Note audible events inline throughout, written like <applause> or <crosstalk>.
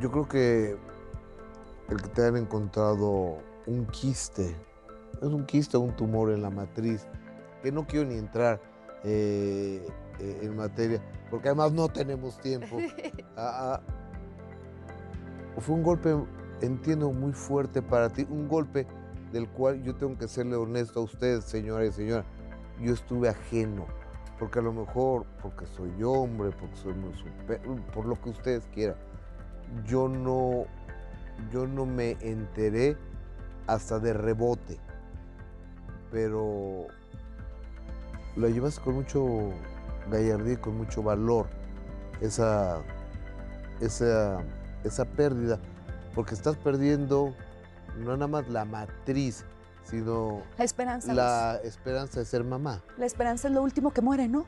Yo creo que el que te hayan encontrado un quiste, es un quiste o un tumor en la matriz, que no quiero ni entrar eh, eh, en materia, porque además no tenemos tiempo. <laughs> Ah, ah, fue un golpe, entiendo, muy fuerte para ti, un golpe del cual yo tengo que serle honesto a ustedes, señora y señora. Yo estuve ajeno, porque a lo mejor, porque soy hombre, porque soy muy super, por lo que ustedes quieran, yo no, yo no me enteré hasta de rebote, pero lo llevas con mucho gallardía y con mucho valor, esa, esa, esa pérdida, porque estás perdiendo no nada más la matriz, sino La esperanza. la esperanza de ser mamá. La esperanza es lo último que muere, ¿no?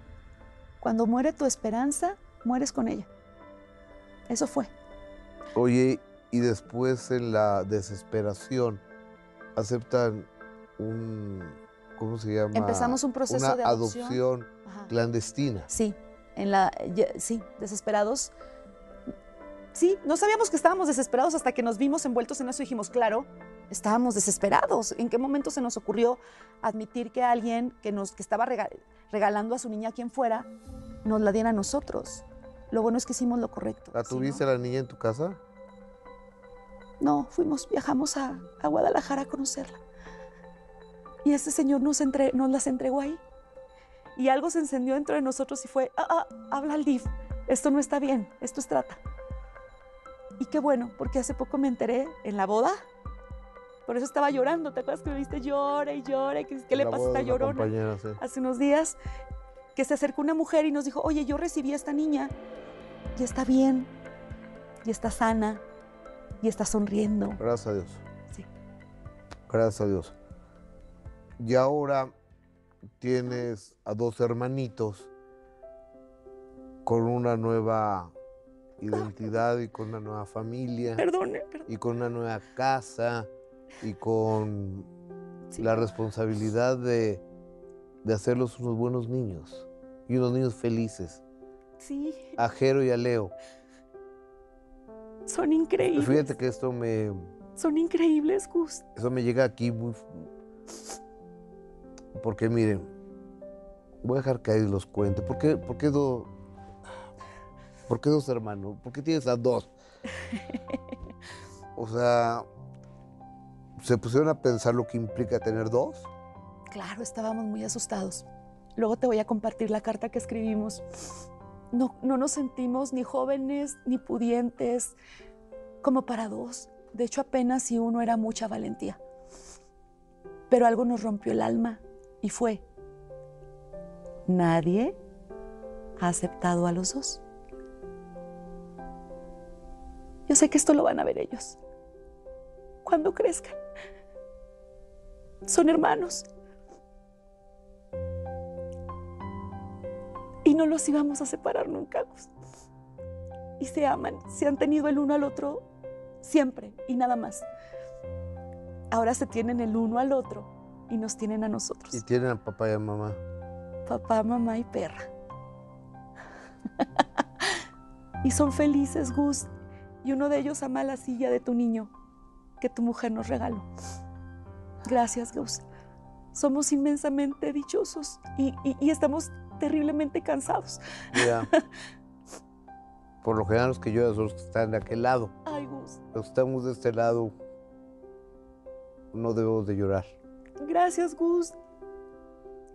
Cuando muere tu esperanza, mueres con ella. Eso fue. Oye, y después en la desesperación aceptan un, ¿cómo se llama? Empezamos un proceso Una de adopción. adopción clandestina. Sí, en la, sí, desesperados. Sí, no sabíamos que estábamos desesperados hasta que nos vimos envueltos en eso y dijimos, claro, estábamos desesperados. ¿En qué momento se nos ocurrió admitir que alguien que, nos, que estaba rega- regalando a su niña a quien fuera nos la diera a nosotros? Lo bueno es que hicimos lo correcto. ¿La ¿sí, no? tuviste la niña en tu casa? No, fuimos, viajamos a, a Guadalajara a conocerla. Y este señor nos, entre- nos las entregó ahí. Y algo se encendió dentro de nosotros y fue, ah, ah, habla al DIF, esto no está bien, esto es trata. Y qué bueno, porque hace poco me enteré en la boda. Por eso estaba llorando, ¿te acuerdas que me viste llora y llora? ¿Qué le pasa a esta llorona? sí. Hace unos días que se acercó una mujer y nos dijo, oye, yo recibí a esta niña y está bien, y está sana, y está sonriendo. Gracias a Dios. Sí. Gracias a Dios. Y ahora tienes a dos hermanitos con una nueva identidad y con una nueva familia Perdone, perdón. y con una nueva casa y con Sí. la responsabilidad de, de hacerlos unos buenos niños y unos niños felices. Sí, A Jero y a Leo. son increíbles. Fíjate que esto me, Son increíbles, Gus. Eso me llega aquí muy... Porque miren, voy a dejar que ahí los cuente. ¿Por qué, por qué, do- ¿Por qué dos hermanos? ¿Por qué tienes a dos? O sea, ¿se pusieron a pensar lo que implica tener dos? Claro, estábamos muy asustados. Luego te voy a compartir la carta que escribimos. No, no nos sentimos ni jóvenes ni pudientes como para dos. De hecho, apenas si uno era mucha valentía. Pero algo nos rompió el alma y fue, nadie ha aceptado a los dos. Yo sé que esto lo van a ver ellos. Cuando crezcan. Son hermanos. No los íbamos a separar nunca. Gus. Y se aman, se han tenido el uno al otro siempre y nada más. Ahora se tienen el uno al otro y nos tienen a nosotros. Y tienen a papá y a mamá. Papá, mamá y perra. <laughs> y son felices, Gus. Y uno de ellos ama la silla de tu niño que tu mujer nos regaló. Gracias, Gus. Somos inmensamente dichosos y, y- y estamos terriblemente cansados. Mira, <laughs> por lo general los que lloran son los que están de aquel lado. Ay, Gus. Los que estamos de este lado no debemos de llorar. Gracias, Gus.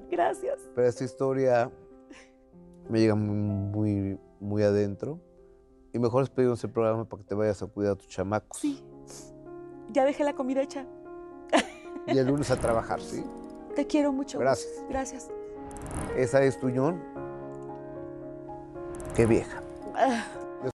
Gracias. Pero esta historia me llega muy, muy, muy adentro. Y mejor despedimos el programa para que te vayas a cuidar a tus chamacos. Sí. Ya dejé la comida hecha. Y el lunes a trabajar, ¿sí? Te quiero mucho. Gus. Gracias. Esa es Tuñón. Qué vieja. Ah,